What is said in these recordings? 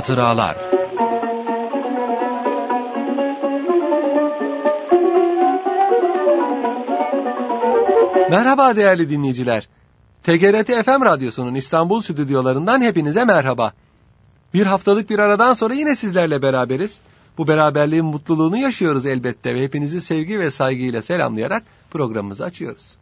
Hatıralar Merhaba değerli dinleyiciler. TGRT FM Radyosu'nun İstanbul stüdyolarından hepinize merhaba. Bir haftalık bir aradan sonra yine sizlerle beraberiz. Bu beraberliğin mutluluğunu yaşıyoruz elbette ve hepinizi sevgi ve saygıyla selamlayarak programımızı açıyoruz.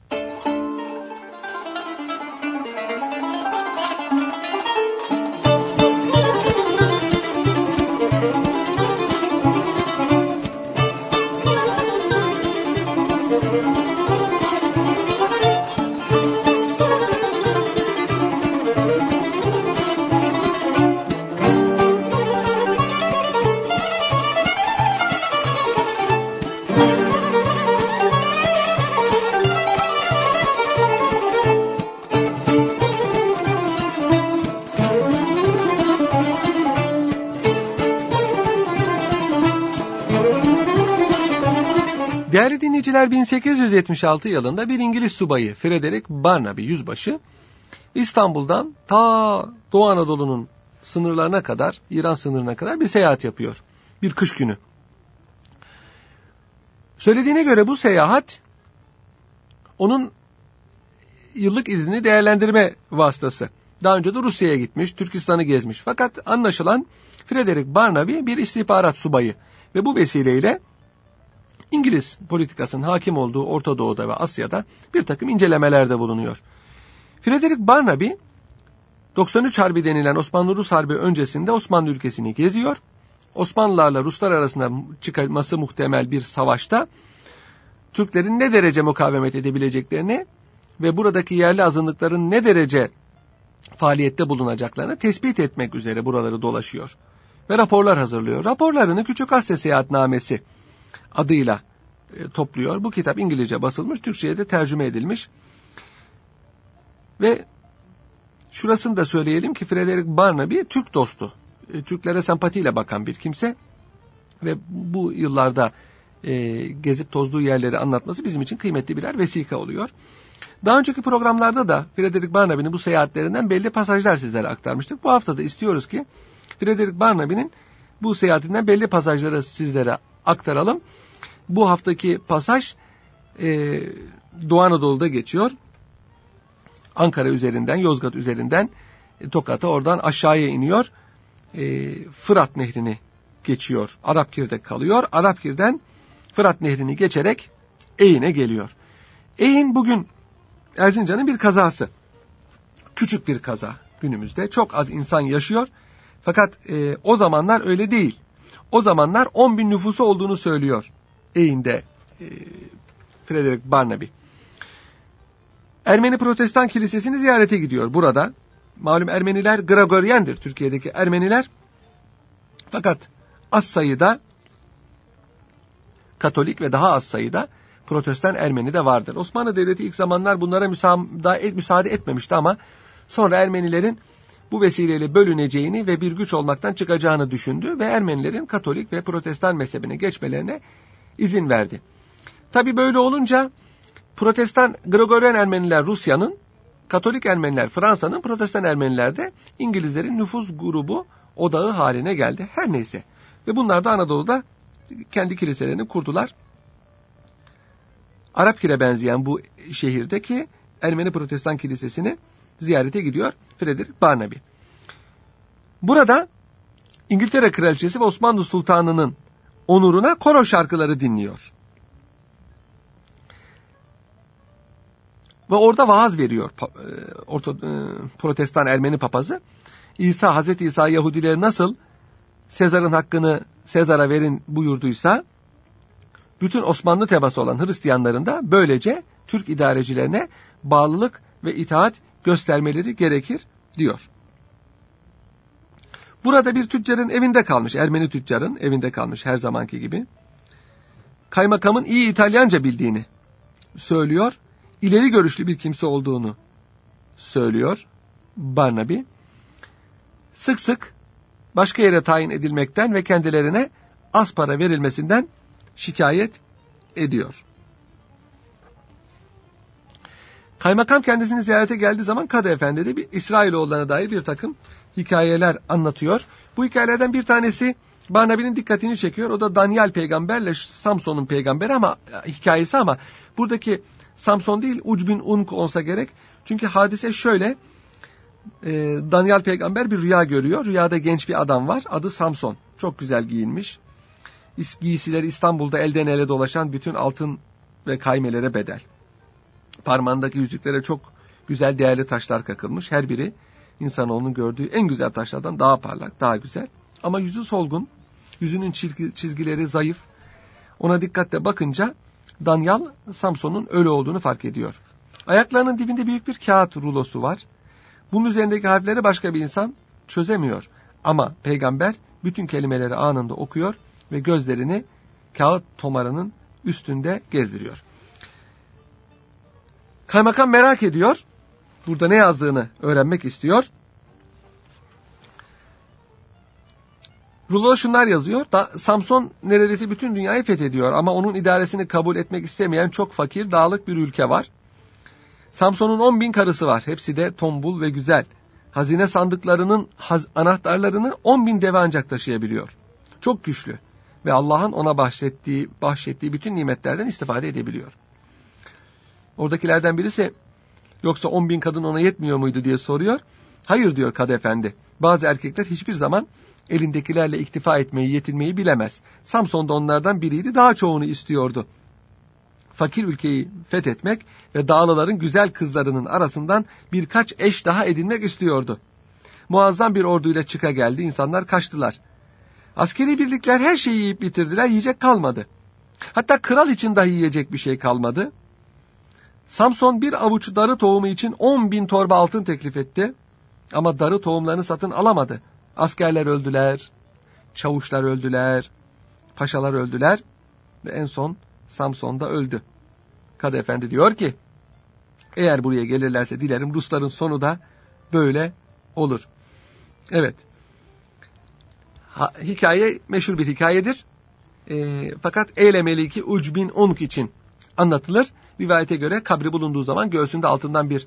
Değerli dinleyiciler 1876 yılında bir İngiliz subayı Frederick Barnaby yüzbaşı İstanbul'dan ta Doğu Anadolu'nun sınırlarına kadar, İran sınırına kadar bir seyahat yapıyor. Bir kış günü. Söylediğine göre bu seyahat onun yıllık izni değerlendirme vasıtası. Daha önce de Rusya'ya gitmiş, Türkistan'ı gezmiş. Fakat anlaşılan Frederick Barnaby bir istihbarat subayı ve bu vesileyle İngiliz politikasının hakim olduğu Orta Doğu'da ve Asya'da bir takım incelemelerde bulunuyor. Frederick Barnaby 93 Harbi denilen Osmanlı-Rus Harbi öncesinde Osmanlı ülkesini geziyor. Osmanlılarla Ruslar arasında çıkması muhtemel bir savaşta Türklerin ne derece mukavemet edebileceklerini ve buradaki yerli azınlıkların ne derece faaliyette bulunacaklarını tespit etmek üzere buraları dolaşıyor. Ve raporlar hazırlıyor. Raporlarını Küçük Asya Seyahatnamesi adıyla e, topluyor. Bu kitap İngilizce basılmış, Türkçe'ye de tercüme edilmiş. Ve şurasını da söyleyelim ki Frederick Barnaby Türk dostu. E, Türklere sempatiyle bakan bir kimse. Ve bu yıllarda e, gezip tozduğu yerleri anlatması bizim için kıymetli birer vesika oluyor. Daha önceki programlarda da Frederick Barnaby'nin bu seyahatlerinden belli pasajlar sizlere aktarmıştık. Bu hafta da istiyoruz ki Frederick Barnaby'nin bu seyahatinden belli pasajları sizlere aktaralım. Bu haftaki pasaj e, Doğu Anadolu'da geçiyor. Ankara üzerinden, Yozgat üzerinden e, Tokat'a oradan aşağıya iniyor. E, Fırat Nehri'ni geçiyor. Arapkir'de kalıyor. Arapkir'den Fırat Nehri'ni geçerek Eğin'e geliyor. Eğin bugün Erzincan'ın bir kazası. Küçük bir kaza günümüzde. Çok az insan yaşıyor. Fakat e, o zamanlar öyle değil. O zamanlar 10 bin nüfusu olduğunu söylüyor Eğin'de e, Frederick Barnaby. Ermeni Protestan Kilisesi'ni ziyarete gidiyor burada. Malum Ermeniler Gregoryendir Türkiye'deki Ermeniler. Fakat az sayıda Katolik ve daha az sayıda Protestan Ermeni de vardır. Osmanlı Devleti ilk zamanlar bunlara müsaade etmemişti ama sonra Ermenilerin bu vesileyle bölüneceğini ve bir güç olmaktan çıkacağını düşündü ve Ermenilerin Katolik ve Protestan mezhebine geçmelerine izin verdi. Tabi böyle olunca Protestan Gregorian Ermeniler Rusya'nın, Katolik Ermeniler Fransa'nın, Protestan Ermeniler de İngilizlerin nüfuz grubu odağı haline geldi. Her neyse. Ve bunlar da Anadolu'da kendi kiliselerini kurdular. Arapkir'e benzeyen bu şehirdeki Ermeni Protestan Kilisesi'ni ziyarete gidiyor Frederick Barnaby. Burada İngiltere Kraliçesi ve Osmanlı Sultanı'nın onuruna koro şarkıları dinliyor. Ve orada vaaz veriyor e, Orta, e, Protestan Ermeni papazı. İsa, Hazreti İsa Yahudileri nasıl Sezar'ın hakkını Sezar'a verin buyurduysa bütün Osmanlı tebası olan Hristiyanların da böylece Türk idarecilerine bağlılık ve itaat göstermeleri gerekir diyor. Burada bir tüccarın evinde kalmış, Ermeni tüccarın evinde kalmış her zamanki gibi. Kaymakamın iyi İtalyanca bildiğini söylüyor, ileri görüşlü bir kimse olduğunu söylüyor Barnaby. Sık sık başka yere tayin edilmekten ve kendilerine az para verilmesinden şikayet ediyor. Kaymakam kendisini ziyarete geldiği zaman Kadı Efendi de bir İsrailoğullarına dair bir takım hikayeler anlatıyor. Bu hikayelerden bir tanesi Barnabi'nin dikkatini çekiyor. O da Daniel peygamberle Samson'un peygamberi ama hikayesi ama buradaki Samson değil Ucbin Unk olsa gerek. Çünkü hadise şöyle. E, Daniel peygamber bir rüya görüyor. Rüyada genç bir adam var. Adı Samson. Çok güzel giyinmiş. Giysileri İstanbul'da elden ele dolaşan bütün altın ve kaymelere bedel. Parmağındaki yüzüklere çok güzel değerli taşlar kakılmış. Her biri insanoğlunun gördüğü en güzel taşlardan daha parlak, daha güzel. Ama yüzü solgun, yüzünün çizgileri zayıf. Ona dikkatle bakınca Danyal Samson'un ölü olduğunu fark ediyor. Ayaklarının dibinde büyük bir kağıt rulosu var. Bunun üzerindeki harfleri başka bir insan çözemiyor. Ama peygamber bütün kelimeleri anında okuyor ve gözlerini kağıt tomarının üstünde gezdiriyor. Kaymakam merak ediyor. Burada ne yazdığını öğrenmek istiyor. Rulo şunlar yazıyor. Da, Samson neredeyse bütün dünyayı fethediyor ama onun idaresini kabul etmek istemeyen çok fakir, dağlık bir ülke var. Samson'un 10 bin karısı var. Hepsi de tombul ve güzel. Hazine sandıklarının haz anahtarlarını 10 bin deve ancak taşıyabiliyor. Çok güçlü ve Allah'ın ona bahşettiği, bahşettiği bütün nimetlerden istifade edebiliyor. Oradakilerden birisi yoksa 10 bin kadın ona yetmiyor muydu diye soruyor. Hayır diyor Kadı Efendi. Bazı erkekler hiçbir zaman elindekilerle iktifa etmeyi, yetinmeyi bilemez. Samson da onlardan biriydi, daha çoğunu istiyordu. Fakir ülkeyi fethetmek ve dağlıların güzel kızlarının arasından birkaç eş daha edinmek istiyordu. Muazzam bir orduyla çıka geldi, insanlar kaçtılar. Askeri birlikler her şeyi yiyip bitirdiler, yiyecek kalmadı. Hatta kral için dahi yiyecek bir şey kalmadı. Samson bir avuç darı tohumu için on bin torba altın teklif etti. Ama darı tohumlarını satın alamadı. Askerler öldüler, çavuşlar öldüler, paşalar öldüler ve en son Samson da öldü. Kadı Efendi diyor ki, eğer buraya gelirlerse dilerim Rusların sonu da böyle olur. Evet. Ha, hikaye meşhur bir hikayedir. E, fakat Eyle Meliki Ucbin Unk için anlatılır. Rivayete göre kabri bulunduğu zaman göğsünde altından bir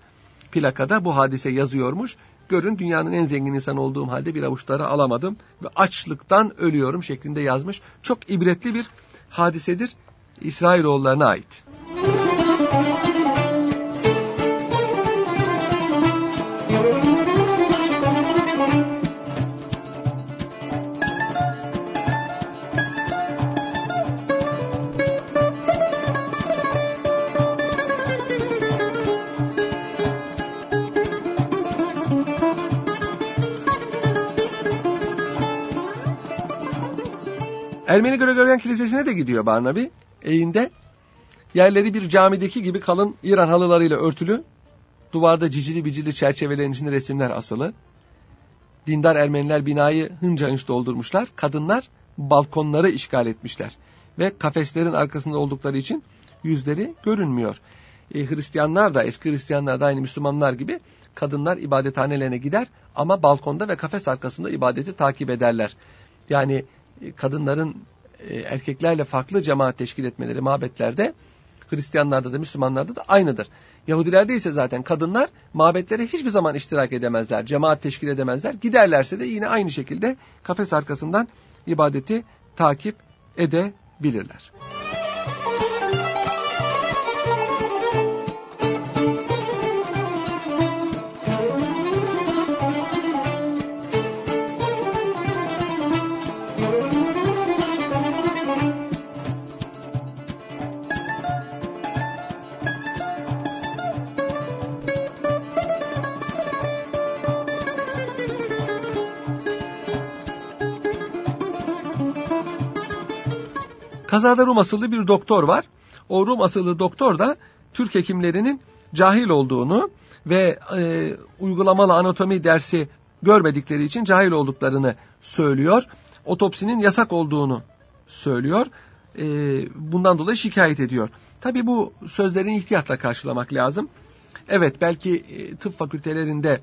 plakada bu hadise yazıyormuş. Görün dünyanın en zengin insanı olduğum halde bir avuçları alamadım ve açlıktan ölüyorum şeklinde yazmış. Çok ibretli bir hadisedir. İsrailoğullarına ait. Ermeni Gregorian Kilisesi'ne de gidiyor Barnaby. Eğinde yerleri bir camideki gibi kalın İran halılarıyla örtülü. Duvarda cicili bicili çerçevelerin içinde resimler asılı. Dindar Ermeniler binayı hınca hınç doldurmuşlar. Kadınlar balkonları işgal etmişler. Ve kafeslerin arkasında oldukları için yüzleri görünmüyor. E, Hristiyanlar da eski Hristiyanlar da aynı Müslümanlar gibi kadınlar ibadethanelerine gider ama balkonda ve kafes arkasında ibadeti takip ederler. Yani kadınların e, erkeklerle farklı cemaat teşkil etmeleri mabetlerde Hristiyanlarda da Müslümanlarda da aynıdır. Yahudilerde ise zaten kadınlar mabetlere hiçbir zaman iştirak edemezler, cemaat teşkil edemezler. Giderlerse de yine aynı şekilde kafes arkasından ibadeti takip edebilirler. Kazada Rum asıllı bir doktor var. O Rum asıllı doktor da Türk hekimlerinin cahil olduğunu ve e, uygulamalı anatomi dersi görmedikleri için cahil olduklarını söylüyor. Otopsinin yasak olduğunu söylüyor. E, bundan dolayı şikayet ediyor. Tabi bu sözlerin ihtiyatla karşılamak lazım. Evet belki e, tıp fakültelerinde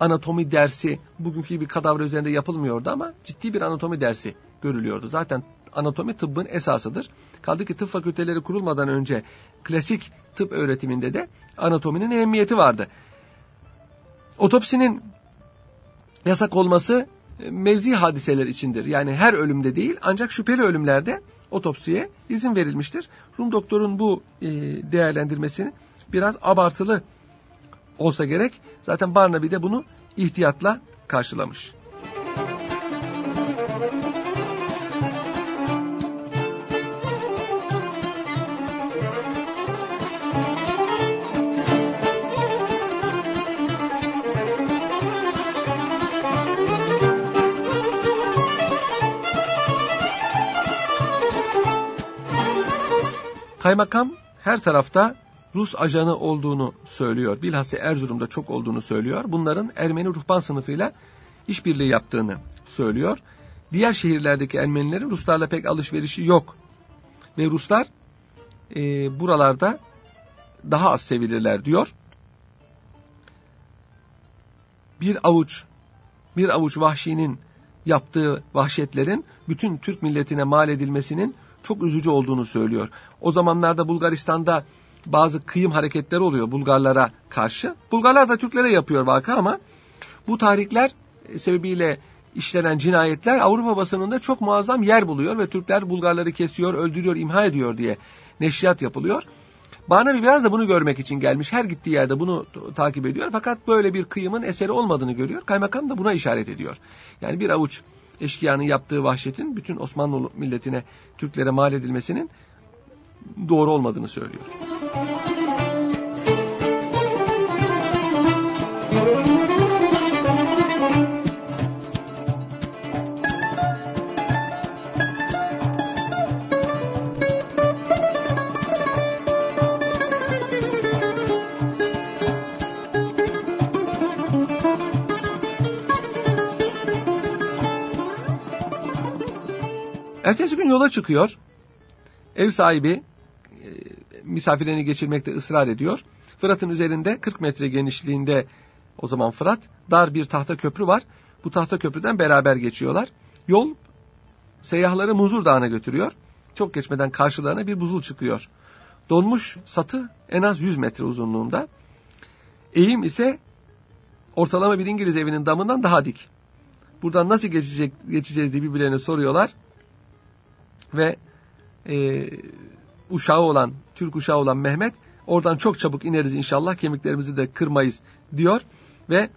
anatomi dersi bugünkü bir kadavra üzerinde yapılmıyordu ama ciddi bir anatomi dersi görülüyordu. Zaten anatomi tıbbın esasıdır. Kaldı ki tıp fakülteleri kurulmadan önce klasik tıp öğretiminde de anatominin ehemmiyeti vardı. Otopsinin yasak olması e, mevzi hadiseler içindir. Yani her ölümde değil ancak şüpheli ölümlerde otopsiye izin verilmiştir. Rum doktorun bu e, değerlendirmesini biraz abartılı olsa gerek. Zaten Barnaby de bunu ihtiyatla karşılamış. Kaymakam her tarafta Rus ajanı olduğunu söylüyor. Bilhassa Erzurum'da çok olduğunu söylüyor. Bunların Ermeni ruhban sınıfıyla işbirliği yaptığını söylüyor. Diğer şehirlerdeki Ermenilerin Ruslarla pek alışverişi yok. Ve Ruslar e, buralarda daha az sevilirler diyor. Bir avuç bir avuç vahşinin yaptığı vahşetlerin bütün Türk milletine mal edilmesinin çok üzücü olduğunu söylüyor. O zamanlarda Bulgaristan'da bazı kıyım hareketleri oluyor Bulgarlara karşı. Bulgarlar da Türklere yapıyor vaka ama bu tarihler sebebiyle işlenen cinayetler Avrupa basınında çok muazzam yer buluyor ve Türkler Bulgarları kesiyor, öldürüyor, imha ediyor diye neşriyat yapılıyor. Barnaby biraz da bunu görmek için gelmiş. Her gittiği yerde bunu takip ediyor. Fakat böyle bir kıyımın eseri olmadığını görüyor. Kaymakam da buna işaret ediyor. Yani bir avuç eşkıyanın yaptığı vahşetin bütün Osmanlı milletine, Türklere mal edilmesinin doğru olmadığını söylüyor. Gün yola çıkıyor. Ev sahibi e, misafirlerini geçirmekte ısrar ediyor. Fırat'ın üzerinde 40 metre genişliğinde o zaman Fırat dar bir tahta köprü var. Bu tahta köprüden beraber geçiyorlar. Yol seyyahları Muzur Dağı'na götürüyor. Çok geçmeden karşılarına bir buzul çıkıyor. Donmuş satı en az 100 metre uzunluğunda. Eğim ise ortalama bir İngiliz evinin damından daha dik. Buradan nasıl geçecek, geçeceğiz diye birbirlerine soruyorlar ve e, uşağı olan, Türk uşağı olan Mehmet oradan çok çabuk ineriz inşallah kemiklerimizi de kırmayız diyor ve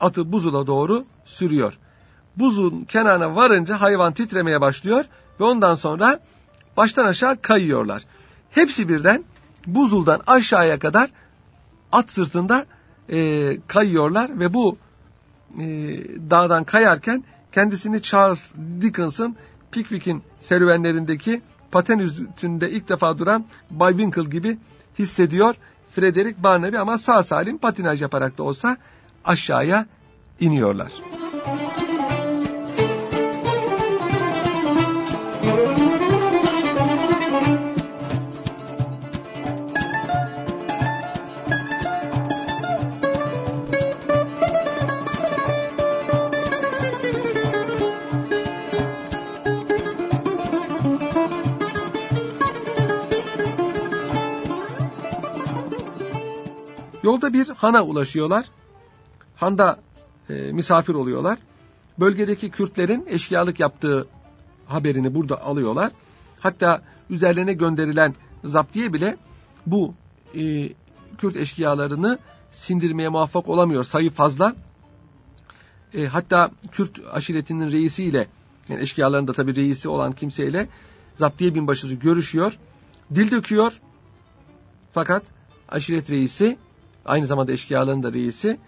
atı buzula doğru sürüyor. Buzun kenarına varınca hayvan titremeye başlıyor ve ondan sonra baştan aşağı kayıyorlar. Hepsi birden buzuldan aşağıya kadar at sırtında e, kayıyorlar ve bu e, dağdan kayarken kendisini Charles Dickens'ın Pickwick'in serüvenlerindeki paten üstünde ilk defa duran Bay Winkle gibi hissediyor Frederick Barnaby ama sağ salim patinaj yaparak da olsa aşağıya iniyorlar. Yolda bir hana ulaşıyorlar. Handa e, misafir oluyorlar. Bölgedeki Kürtlerin eşkıyalık yaptığı haberini burada alıyorlar. Hatta üzerlerine gönderilen zaptiye bile bu e, Kürt eşkıyalarını sindirmeye muvaffak olamıyor. Sayı fazla. E, hatta Kürt aşiretinin reisiyle, yani eşkıyaların da tabi reisi olan kimseyle zaptiye binbaşısı görüşüyor. Dil döküyor. Fakat aşiret reisi aynı zamanda eşkıyaların da reisi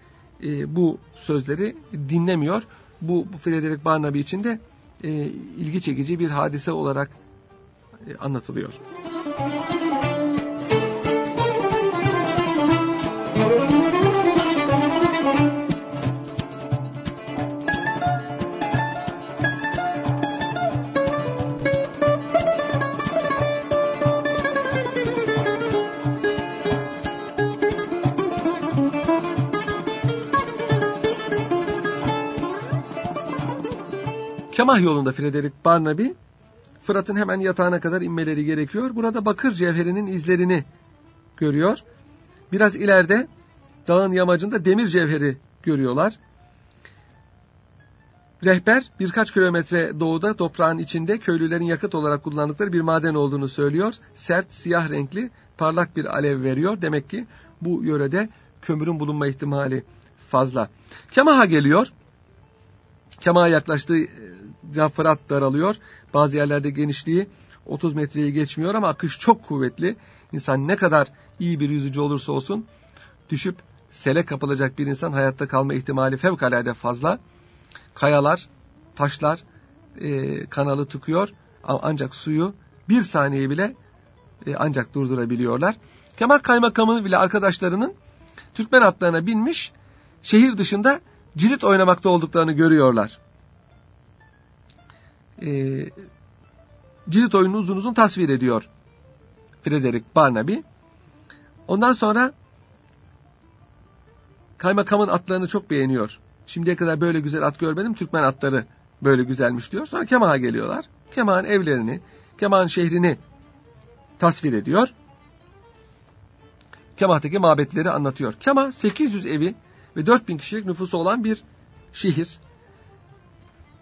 e, bu sözleri dinlemiyor. Bu, bu Frederick Barnaby için de e, ilgi çekici bir hadise olarak e, anlatılıyor. Müzik Kemah yolunda Frederick Barnaby Fırat'ın hemen yatağına kadar inmeleri gerekiyor. Burada bakır cevherinin izlerini görüyor. Biraz ileride dağın yamacında demir cevheri görüyorlar. Rehber birkaç kilometre doğuda toprağın içinde köylülerin yakıt olarak kullandıkları bir maden olduğunu söylüyor. Sert, siyah renkli, parlak bir alev veriyor. Demek ki bu yörede kömürün bulunma ihtimali fazla. Kemaha geliyor. Kemaha yaklaştığı Fırat daralıyor. Bazı yerlerde genişliği 30 metreyi geçmiyor ama akış çok kuvvetli. İnsan ne kadar iyi bir yüzücü olursa olsun düşüp sele kapılacak bir insan hayatta kalma ihtimali fevkalade fazla. Kayalar, taşlar e, kanalı tıkıyor ancak suyu bir saniye bile e, ancak durdurabiliyorlar. Kemal Kaymakamı bile arkadaşlarının Türkmen atlarına binmiş şehir dışında cirit oynamakta olduklarını görüyorlar. E, cirit oyununu uzun uzun tasvir ediyor Frederick Barnaby. Ondan sonra kaymakamın atlarını çok beğeniyor. Şimdiye kadar böyle güzel at görmedim. Türkmen atları böyle güzelmiş diyor. Sonra Kemah'a geliyorlar. Kemah'ın evlerini, Kemah'ın şehrini tasvir ediyor. Kemah'taki mabetleri anlatıyor. Kemah 800 evi ve 4000 kişilik nüfusu olan bir şehir.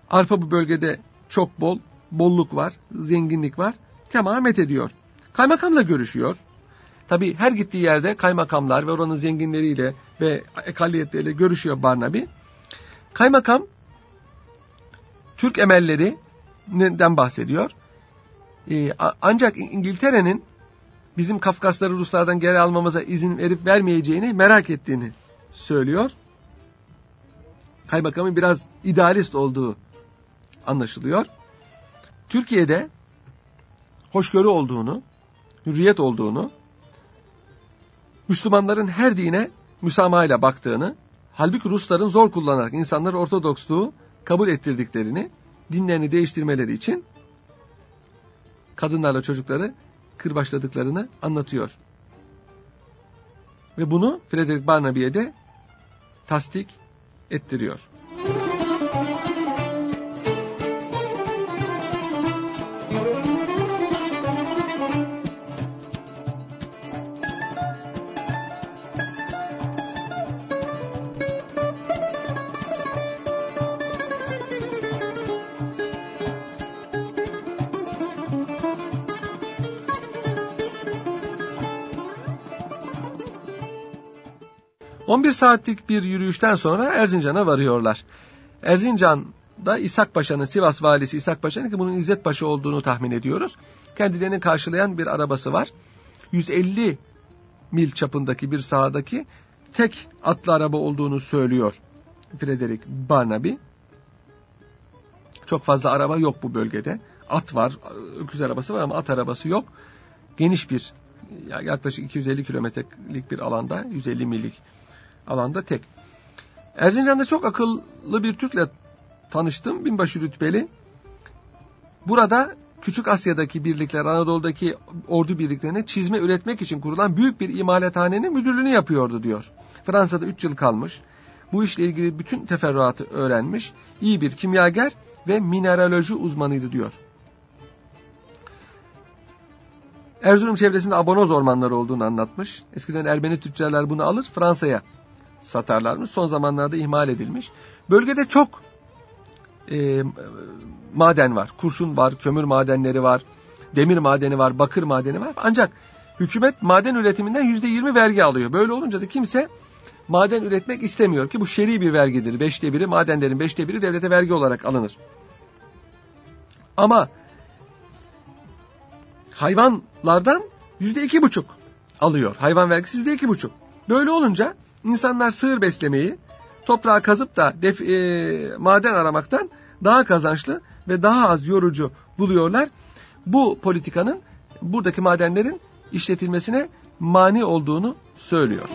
Arpa bu bölgede çok bol, bolluk var, zenginlik var. Kemah'a met ediyor. Kaymakamla görüşüyor. Tabi her gittiği yerde kaymakamlar ve oranın zenginleriyle ve ekaliyetleriyle görüşüyor Barnaby. Kaymakam Türk emellerinden bahsediyor. Ee, ancak İngiltere'nin bizim Kafkasları Ruslardan geri almamıza izin verip vermeyeceğini merak ettiğini söylüyor. Kaymakamın biraz idealist olduğu anlaşılıyor. Türkiye'de hoşgörü olduğunu, hürriyet olduğunu, Müslümanların her dine müsamahayla baktığını, halbuki Rusların zor kullanarak insanları Ortodoksluğu kabul ettirdiklerini, dinlerini değiştirmeleri için kadınlarla çocukları kırbaçladıklarını anlatıyor. Ve bunu Frederick Barnaby'e de tasdik ettiriyor. 11 saatlik bir yürüyüşten sonra Erzincan'a varıyorlar. Erzincan'da İshak Paşa'nın, Sivas valisi İshak Paşa'nın ki bunun İzzet Paşa olduğunu tahmin ediyoruz. Kendilerini karşılayan bir arabası var. 150 mil çapındaki bir sahadaki tek atlı araba olduğunu söylüyor Frederick Barnaby. Çok fazla araba yok bu bölgede. At var, öküz arabası var ama at arabası yok. Geniş bir yaklaşık 250 kilometrelik bir alanda, 150 millik alanda tek. Erzincan'da çok akıllı bir Türk'le tanıştım. Binbaşı rütbeli. Burada Küçük Asya'daki birlikler, Anadolu'daki ordu birliklerine çizme üretmek için kurulan büyük bir imalathanenin müdürlüğünü yapıyordu diyor. Fransa'da 3 yıl kalmış. Bu işle ilgili bütün teferruatı öğrenmiş. İyi bir kimyager ve mineraloji uzmanıydı diyor. Erzurum çevresinde abonoz ormanları olduğunu anlatmış. Eskiden Ermeni tüccarlar bunu alır Fransa'ya satarlarmış. Son zamanlarda ihmal edilmiş. Bölgede çok e, maden var. Kurşun var, kömür madenleri var, demir madeni var, bakır madeni var. Ancak hükümet maden üretiminden yüzde yirmi vergi alıyor. Böyle olunca da kimse maden üretmek istemiyor ki bu şer'i bir vergidir. Beşte biri madenlerin beşte biri devlete vergi olarak alınır. Ama hayvanlardan yüzde iki buçuk alıyor. Hayvan vergisi yüzde iki buçuk. Böyle olunca İnsanlar sığır beslemeyi toprağı kazıp da def, e, maden aramaktan daha kazançlı ve daha az yorucu buluyorlar. Bu politikanın buradaki madenlerin işletilmesine mani olduğunu söylüyor.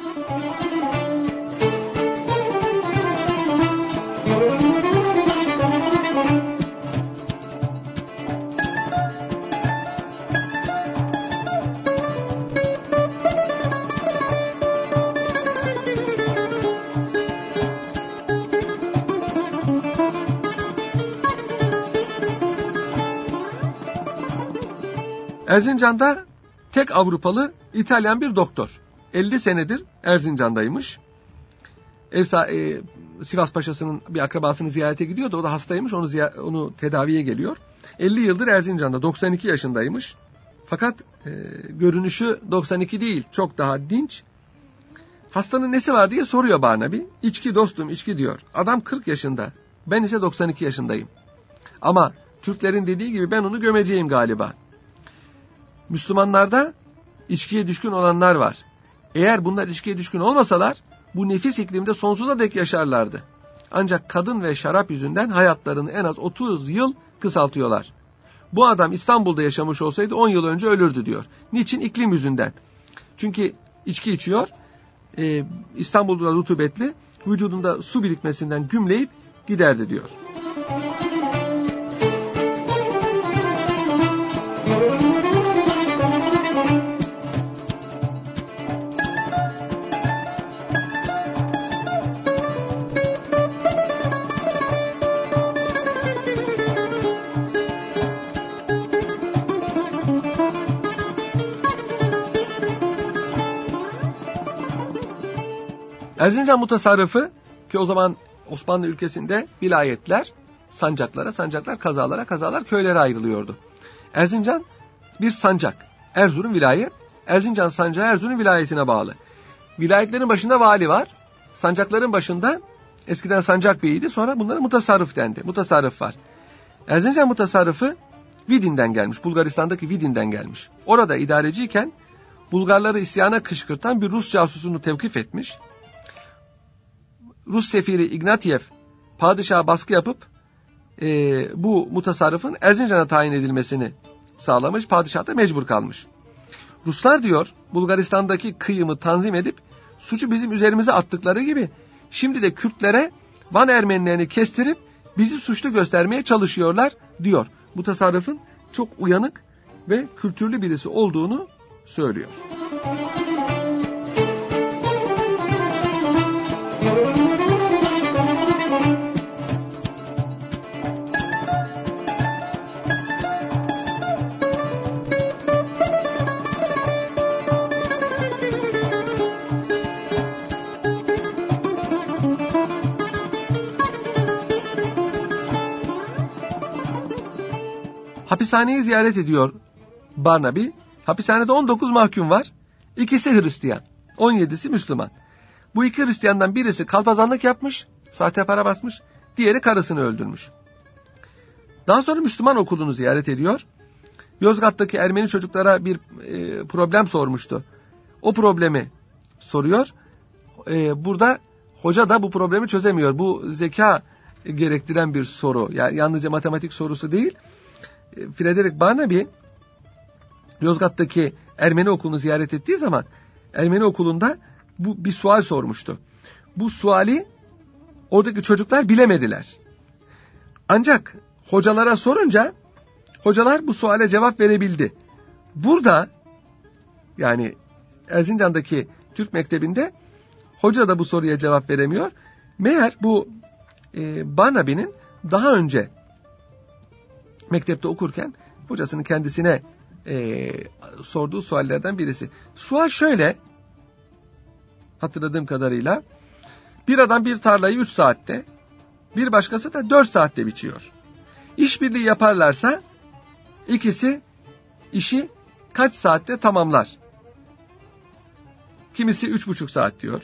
Erzincan'da tek Avrupalı İtalyan bir doktor. 50 senedir Erzincan'daymış. Ev, e, Sivas Paşası'nın bir akrabasını ziyarete gidiyordu. O da hastaymış. Onu onu tedaviye geliyor. 50 yıldır Erzincan'da 92 yaşındaymış. Fakat e, görünüşü 92 değil. Çok daha dinç. Hastanın nesi var diye soruyor Barnaby. İçki dostum içki diyor. Adam 40 yaşında. Ben ise 92 yaşındayım. Ama Türklerin dediği gibi ben onu gömeceğim galiba. Müslümanlarda içkiye düşkün olanlar var. Eğer bunlar içkiye düşkün olmasalar bu nefis iklimde sonsuza dek yaşarlardı. Ancak kadın ve şarap yüzünden hayatlarını en az 30 yıl kısaltıyorlar. Bu adam İstanbul'da yaşamış olsaydı 10 yıl önce ölürdü diyor. Niçin? İklim yüzünden. Çünkü içki içiyor, e, İstanbul'da rutubetli, vücudunda su birikmesinden gümleyip giderdi diyor. Erzincan mutasarrıfı ki o zaman Osmanlı ülkesinde vilayetler sancaklara, sancaklar kazalara, kazalar köylere ayrılıyordu. Erzincan bir sancak. Erzurum vilayet. Erzincan sancağı Erzurum vilayetine bağlı. Vilayetlerin başında vali var. Sancakların başında eskiden sancak beyiydi. Sonra bunlara mutasarrıf dendi. Mutasarrıf var. Erzincan mutasarrıfı Vidin'den gelmiş. Bulgaristan'daki Vidin'den gelmiş. Orada idareciyken Bulgarları isyana kışkırtan bir Rus casusunu tevkif etmiş. Rus sefiri Ignatiev padişaha baskı yapıp e, bu mutasarrıfın Erzincan'a tayin edilmesini sağlamış. Padişah da mecbur kalmış. Ruslar diyor Bulgaristan'daki kıyımı tanzim edip suçu bizim üzerimize attıkları gibi şimdi de Kürtlere Van Ermenilerini kestirip bizi suçlu göstermeye çalışıyorlar diyor. Bu tasarrufun çok uyanık ve kültürlü birisi olduğunu söylüyor. Hapishaneyi ziyaret ediyor Barnaby. Hapishanede 19 mahkum var. İkisi Hristiyan. 17'si Müslüman. Bu iki Hristiyandan birisi kalpazanlık yapmış, sahte para basmış, diğeri karısını öldürmüş. Daha sonra Müslüman okulunu ziyaret ediyor. Yozgat'taki Ermeni çocuklara bir e, problem sormuştu. O problemi soruyor. E, burada hoca da bu problemi çözemiyor. Bu zeka gerektiren bir soru. Yani yalnızca matematik sorusu değil. Frederick Barnaby Yozgat'taki Ermeni okulunu ziyaret ettiği zaman Ermeni okulunda bu bir sual sormuştu. Bu suali oradaki çocuklar bilemediler. Ancak hocalara sorunca hocalar bu suale cevap verebildi. Burada yani Erzincan'daki Türk Mektebi'nde hoca da bu soruya cevap veremiyor. Meğer bu e, Barnaby'nin daha önce mektepte okurken hocasının kendisine e, sorduğu suallerden birisi. Sual şöyle hatırladığım kadarıyla bir adam bir tarlayı 3 saatte bir başkası da 4 saatte biçiyor. İşbirliği yaparlarsa ikisi işi kaç saatte tamamlar? Kimisi üç buçuk saat diyor.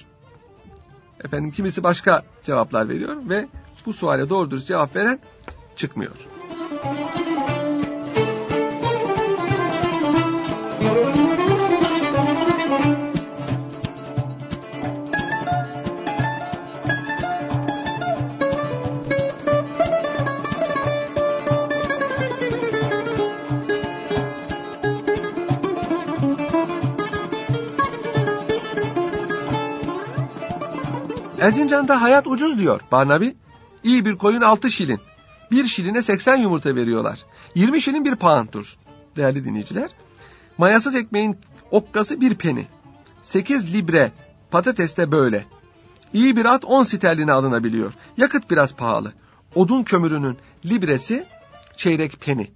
Efendim kimisi başka cevaplar veriyor ve bu suale doğru dürüst cevap veren çıkmıyor. Erzincan'da hayat ucuz diyor Barnaby. İyi bir koyun altı şilin. Bir şiline 80 yumurta veriyorlar. 20 şilin bir poundtur değerli dinleyiciler. Mayasız ekmeğin okkası bir peni. 8 libre patates de böyle. İyi bir at 10 sterline alınabiliyor. Yakıt biraz pahalı. Odun kömürünün libresi çeyrek peni.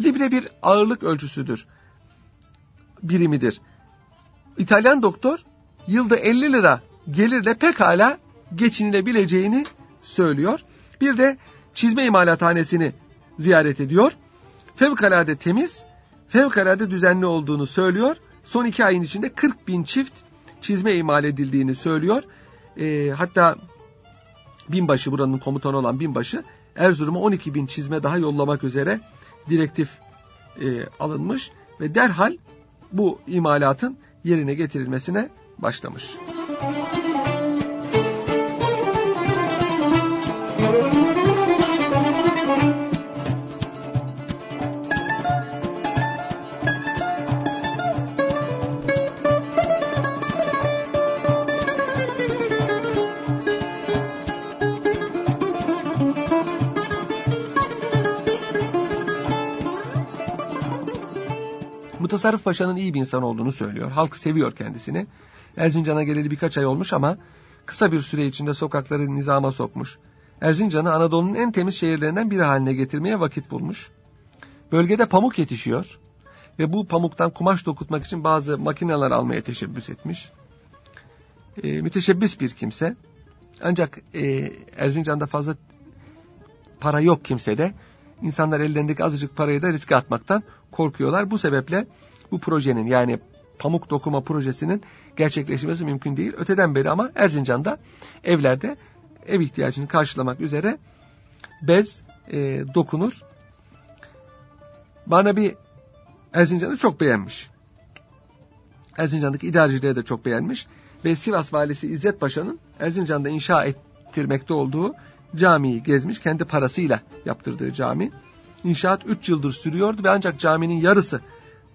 Libre bir ağırlık ölçüsüdür. Birimidir. İtalyan doktor yılda 50 lira gelirle pekala geçinilebileceğini söylüyor. Bir de çizme imalathanesini ziyaret ediyor. Fevkalade temiz, fevkalade düzenli olduğunu söylüyor. Son iki ayın içinde 40 bin çift çizme imal edildiğini söylüyor. E, hatta binbaşı buranın komutanı olan binbaşı Erzurum'a 12 bin çizme daha yollamak üzere direktif e, alınmış ve derhal bu imalatın yerine getirilmesine başlamış. Mutasarrıf Paşa'nın iyi bir insan olduğunu söylüyor. Halk seviyor kendisini. Erzincan'a geleli birkaç ay olmuş ama kısa bir süre içinde sokakları nizama sokmuş. Erzincan'ı Anadolu'nun en temiz şehirlerinden biri haline getirmeye vakit bulmuş. Bölgede pamuk yetişiyor ve bu pamuktan kumaş dokutmak için bazı makineler almaya teşebbüs etmiş. E, müteşebbis bir kimse. Ancak e, Erzincan'da fazla para yok kimsede. İnsanlar ellerindeki azıcık parayı da riske atmaktan korkuyorlar. Bu sebeple bu projenin yani pamuk dokuma projesinin gerçekleşmesi mümkün değil. Öteden beri ama Erzincan'da evlerde ev ihtiyacını karşılamak üzere bez e, dokunur. Bana bir Erzincan'ı çok beğenmiş. Erzincan'daki idarecileri de çok beğenmiş. Ve Sivas valisi İzzet Paşa'nın Erzincan'da inşa ettirmekte olduğu camiyi gezmiş. Kendi parasıyla yaptırdığı cami. İnşaat 3 yıldır sürüyordu ve ancak caminin yarısı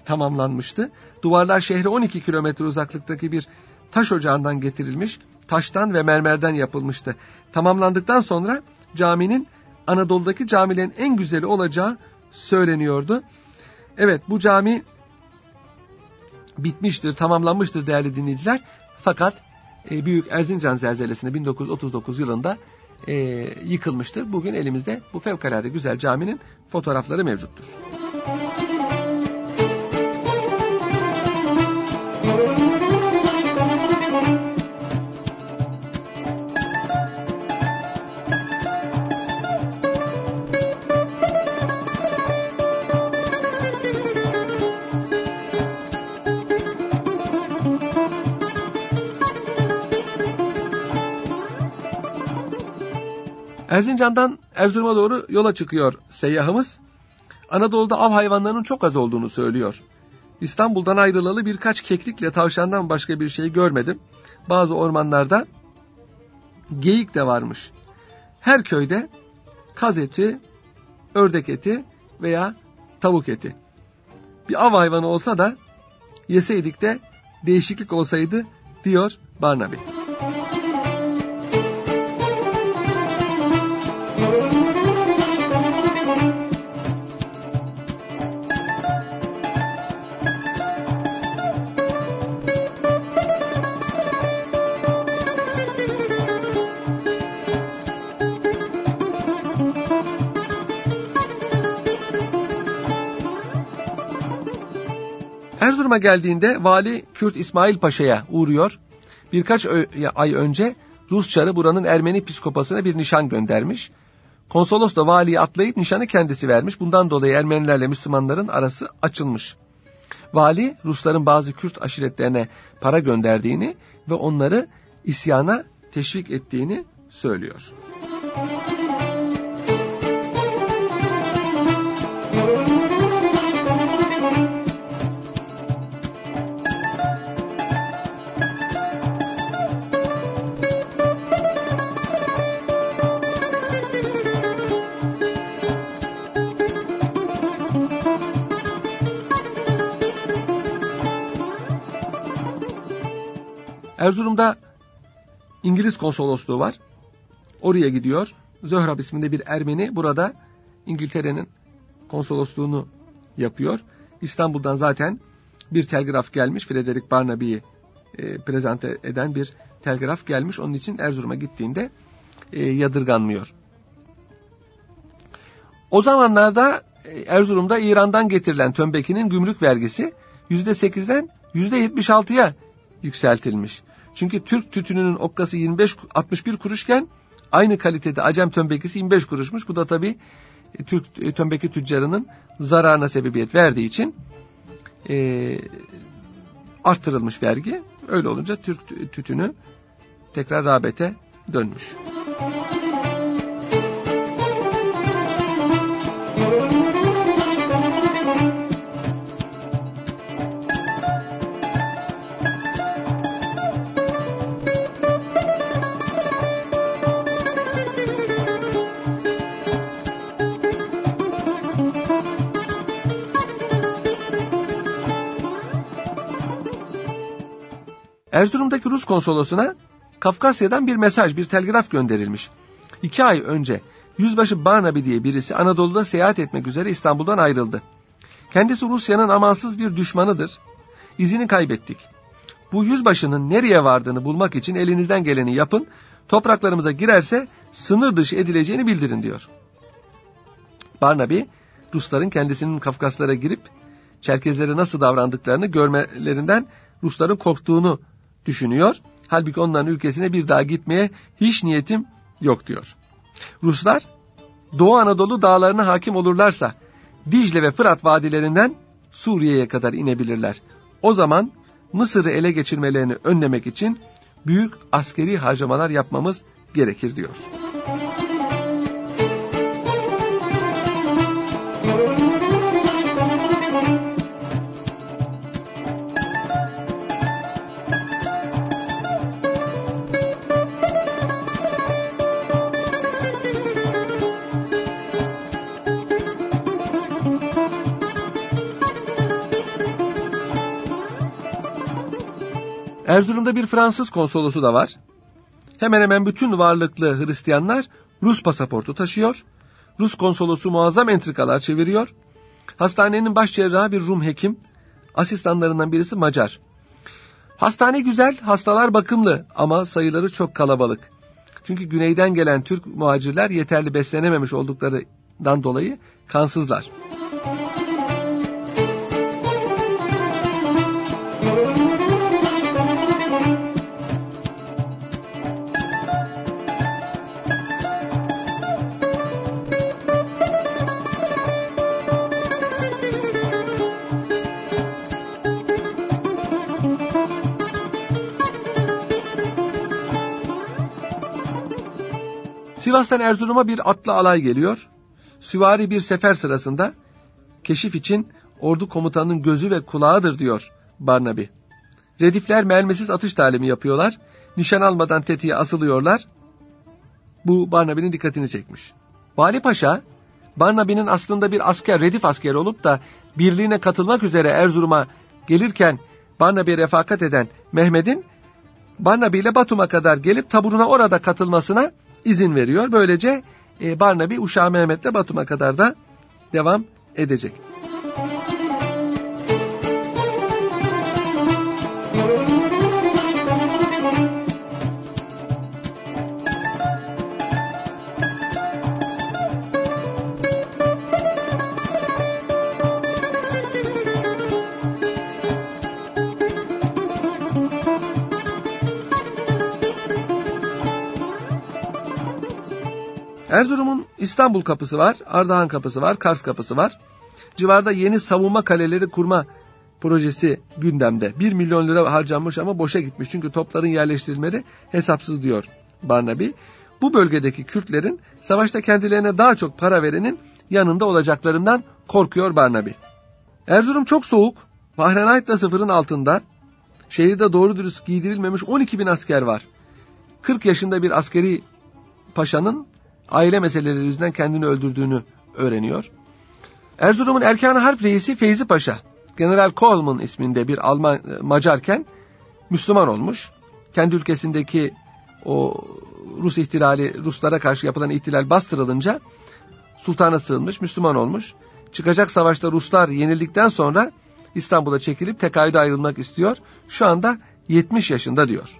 tamamlanmıştı. Duvarlar şehre 12 kilometre uzaklıktaki bir taş ocağından getirilmiş, taştan ve mermerden yapılmıştı. Tamamlandıktan sonra caminin Anadolu'daki camilerin en güzeli olacağı söyleniyordu. Evet bu cami bitmiştir, tamamlanmıştır değerli dinleyiciler. Fakat e, Büyük Erzincan zelzelesinde 1939 yılında e, yıkılmıştır. Bugün elimizde bu fevkalade güzel caminin fotoğrafları mevcuttur. Erzincan'dan Erzurum'a doğru yola çıkıyor seyyahımız. Anadolu'da av hayvanlarının çok az olduğunu söylüyor. İstanbul'dan ayrılalı birkaç keklikle tavşandan başka bir şey görmedim. Bazı ormanlarda geyik de varmış. Her köyde kaz eti, ördek eti veya tavuk eti. Bir av hayvanı olsa da yeseydik de değişiklik olsaydı diyor Barnaby. Erzurum'a geldiğinde vali Kürt İsmail Paşa'ya uğruyor. Birkaç ay önce Rus çarı buranın Ermeni psikopasına bir nişan göndermiş. Konsolos da valiyi atlayıp nişanı kendisi vermiş. Bundan dolayı Ermenilerle Müslümanların arası açılmış. Vali Rusların bazı Kürt aşiretlerine para gönderdiğini ve onları isyana teşvik ettiğini söylüyor. Erzurum'da İngiliz konsolosluğu var. Oraya gidiyor. Zöhrab isminde bir Ermeni burada İngiltere'nin konsolosluğunu yapıyor. İstanbul'dan zaten bir telgraf gelmiş. Frederick Barnaby'yi e, prezente eden bir telgraf gelmiş. Onun için Erzurum'a gittiğinde e, yadırganmıyor. O zamanlarda e, Erzurum'da İran'dan getirilen tömbekinin gümrük vergisi %8'den %76'ya yükseltilmiş. Çünkü Türk tütününün okkası 25 61 kuruşken aynı kalitede Acem tömbekisi 25 kuruşmuş. Bu da tabii e, Türk e, tömbeki tüccarının zararına sebebiyet verdiği için e, arttırılmış vergi. Öyle olunca Türk tütünü tekrar rağbete dönmüş. Erzurum'daki Rus konsolosuna Kafkasya'dan bir mesaj, bir telgraf gönderilmiş. İki ay önce Yüzbaşı Barnaby diye birisi Anadolu'da seyahat etmek üzere İstanbul'dan ayrıldı. Kendisi Rusya'nın amansız bir düşmanıdır. İzini kaybettik. Bu yüzbaşının nereye vardığını bulmak için elinizden geleni yapın. Topraklarımıza girerse sınır dışı edileceğini bildirin diyor. Barnaby, Rusların kendisinin Kafkaslara girip Çerkezlere nasıl davrandıklarını görmelerinden Rusların korktuğunu düşünüyor. Halbuki onların ülkesine bir daha gitmeye hiç niyetim yok diyor. Ruslar Doğu Anadolu dağlarına hakim olurlarsa Dicle ve Fırat vadilerinden Suriye'ye kadar inebilirler. O zaman Mısır'ı ele geçirmelerini önlemek için büyük askeri harcamalar yapmamız gerekir diyor. Erzurum'da bir Fransız konsolosu da var. Hemen hemen bütün varlıklı Hristiyanlar Rus pasaportu taşıyor. Rus konsolosu muazzam entrikalar çeviriyor. Hastanenin baş cerrahı bir Rum hekim. Asistanlarından birisi Macar. Hastane güzel, hastalar bakımlı ama sayıları çok kalabalık. Çünkü güneyden gelen Türk muhacirler yeterli beslenememiş olduklarından dolayı kansızlar. Sivas'tan Erzurum'a bir atlı alay geliyor. Süvari bir sefer sırasında keşif için ordu komutanının gözü ve kulağıdır diyor Barnaby. Redifler mermisiz atış talimi yapıyorlar. Nişan almadan tetiğe asılıyorlar. Bu Barnaby'nin dikkatini çekmiş. Vali Paşa, Barnaby'nin aslında bir asker, redif askeri olup da birliğine katılmak üzere Erzurum'a gelirken Barnaby'ye refakat eden Mehmet'in Barnaby ile Batum'a kadar gelip taburuna orada katılmasına izin veriyor. Böylece e, Barnaby Uşağı Mehmet'le Batum'a kadar da devam edecek. Erzurum'un İstanbul kapısı var, Ardahan kapısı var, Kars kapısı var. Civarda yeni savunma kaleleri kurma projesi gündemde. 1 milyon lira harcanmış ama boşa gitmiş. Çünkü topların yerleştirilmeleri hesapsız diyor Barnaby. Bu bölgedeki Kürtlerin savaşta kendilerine daha çok para verenin yanında olacaklarından korkuyor Barnaby. Erzurum çok soğuk. Fahrenheit da sıfırın altında. Şehirde doğru dürüst giydirilmemiş 12 bin asker var. 40 yaşında bir askeri paşanın aile meseleleri yüzünden kendini öldürdüğünü öğreniyor. Erzurum'un Erkan Harp reisi Feyzi Paşa, General Kohlmann isminde bir Alman e, Macarken Müslüman olmuş. Kendi ülkesindeki o Rus ihtilali, Ruslara karşı yapılan ihtilal bastırılınca sultana sığınmış, Müslüman olmuş. Çıkacak savaşta Ruslar yenildikten sonra İstanbul'a çekilip tekaüde ayrılmak istiyor. Şu anda 70 yaşında diyor.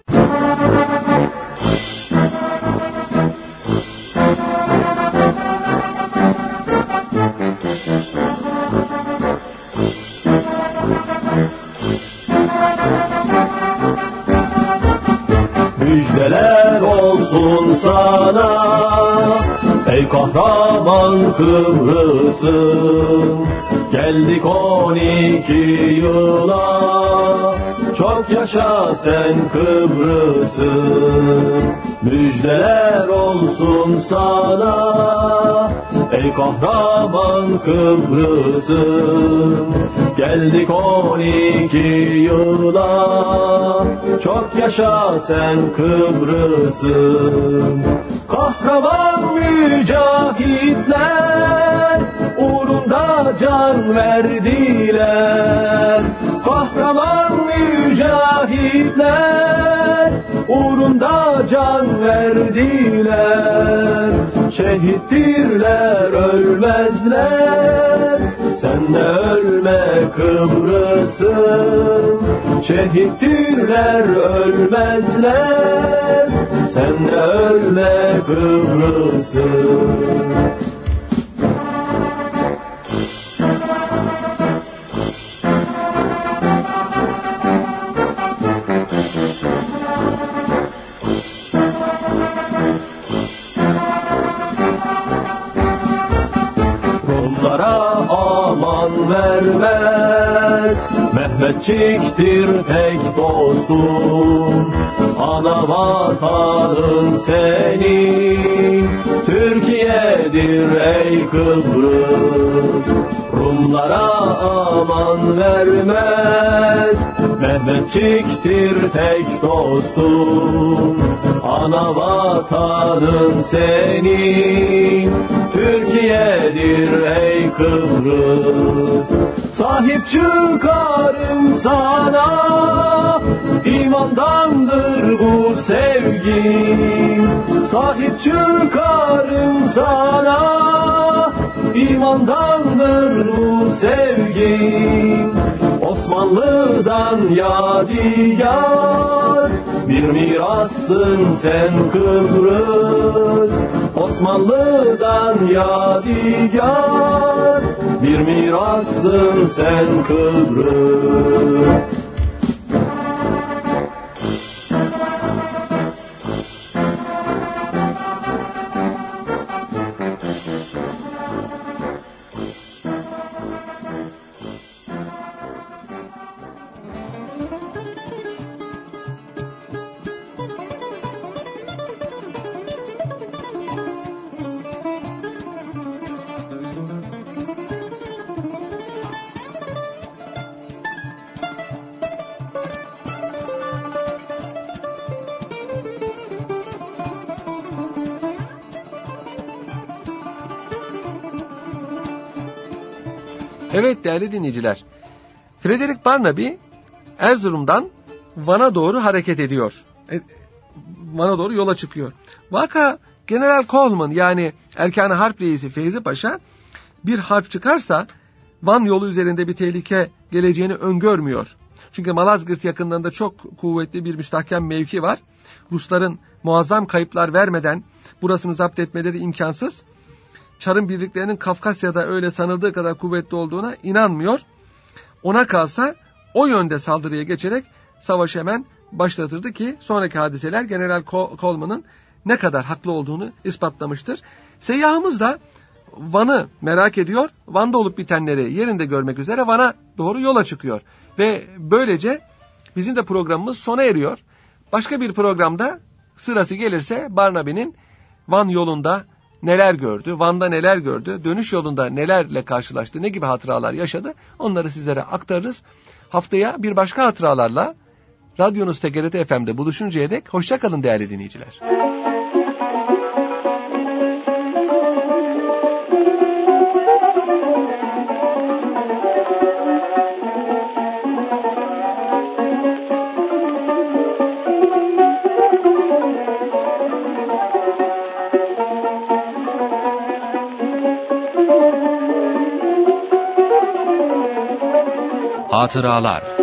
Müjdeler olsun sana Ey kahraman Kıbrıs'ım Geldik on iki yıla Çok yaşa sen Kıbrıs'ım Müjdeler olsun sana Ey kahraman Kıbrıs'ım Geldik on iki yıla Çok yaşa sen Kıbrıs'ım Kahraman mücahitler Uğrunda can verdiler. Kahraman mücahitler Uğrunda can verdiler. Şehittirler ölmezler Sen de ölme Kıbrıs'ım Şehittirler ölmezler. Sen de ölme Kıbrıs'ım aman vermez Mehmetçiktir tek dostum. Ana vatanın senin Türkiye'dir ey Kıbrıs. Rumlara aman vermez. Mehmetçiktir tek dostum. Ana vatanın senin Türkiye'dir ey Kıbrıs. Sahip çıkarım sana imandandır bu sevgim. Sahip çıkarım sana imandandır bu sevgim. Osmanlı'dan yadigar bir mirasın sen Kıbrıs. Osmanlı'dan yadigar bir mirasın sen Kıbrıs değerli dinleyiciler. Frederick Barnaby Erzurum'dan Van'a doğru hareket ediyor. E, Van'a doğru yola çıkıyor. Vaka General Coleman yani Erkan Harp Reisi Feyzi Paşa bir harp çıkarsa Van yolu üzerinde bir tehlike geleceğini öngörmüyor. Çünkü Malazgirt yakınlarında çok kuvvetli bir müstahkem mevki var. Rusların muazzam kayıplar vermeden burasını zapt etmeleri imkansız. Çarın birliklerinin Kafkasya'da öyle sanıldığı kadar kuvvetli olduğuna inanmıyor. Ona kalsa o yönde saldırıya geçerek savaşı hemen başlatırdı ki sonraki hadiseler General Coleman'ın ne kadar haklı olduğunu ispatlamıştır. Seyyahımız da Van'ı merak ediyor. Van'da olup bitenleri yerinde görmek üzere Van'a doğru yola çıkıyor. Ve böylece bizim de programımız sona eriyor. Başka bir programda sırası gelirse Barnaby'nin Van yolunda neler gördü, Van'da neler gördü, dönüş yolunda nelerle karşılaştı, ne gibi hatıralar yaşadı onları sizlere aktarırız. Haftaya bir başka hatıralarla Radyonuz TGRT FM'de buluşuncaya dek hoşçakalın değerli dinleyiciler. Hatıralar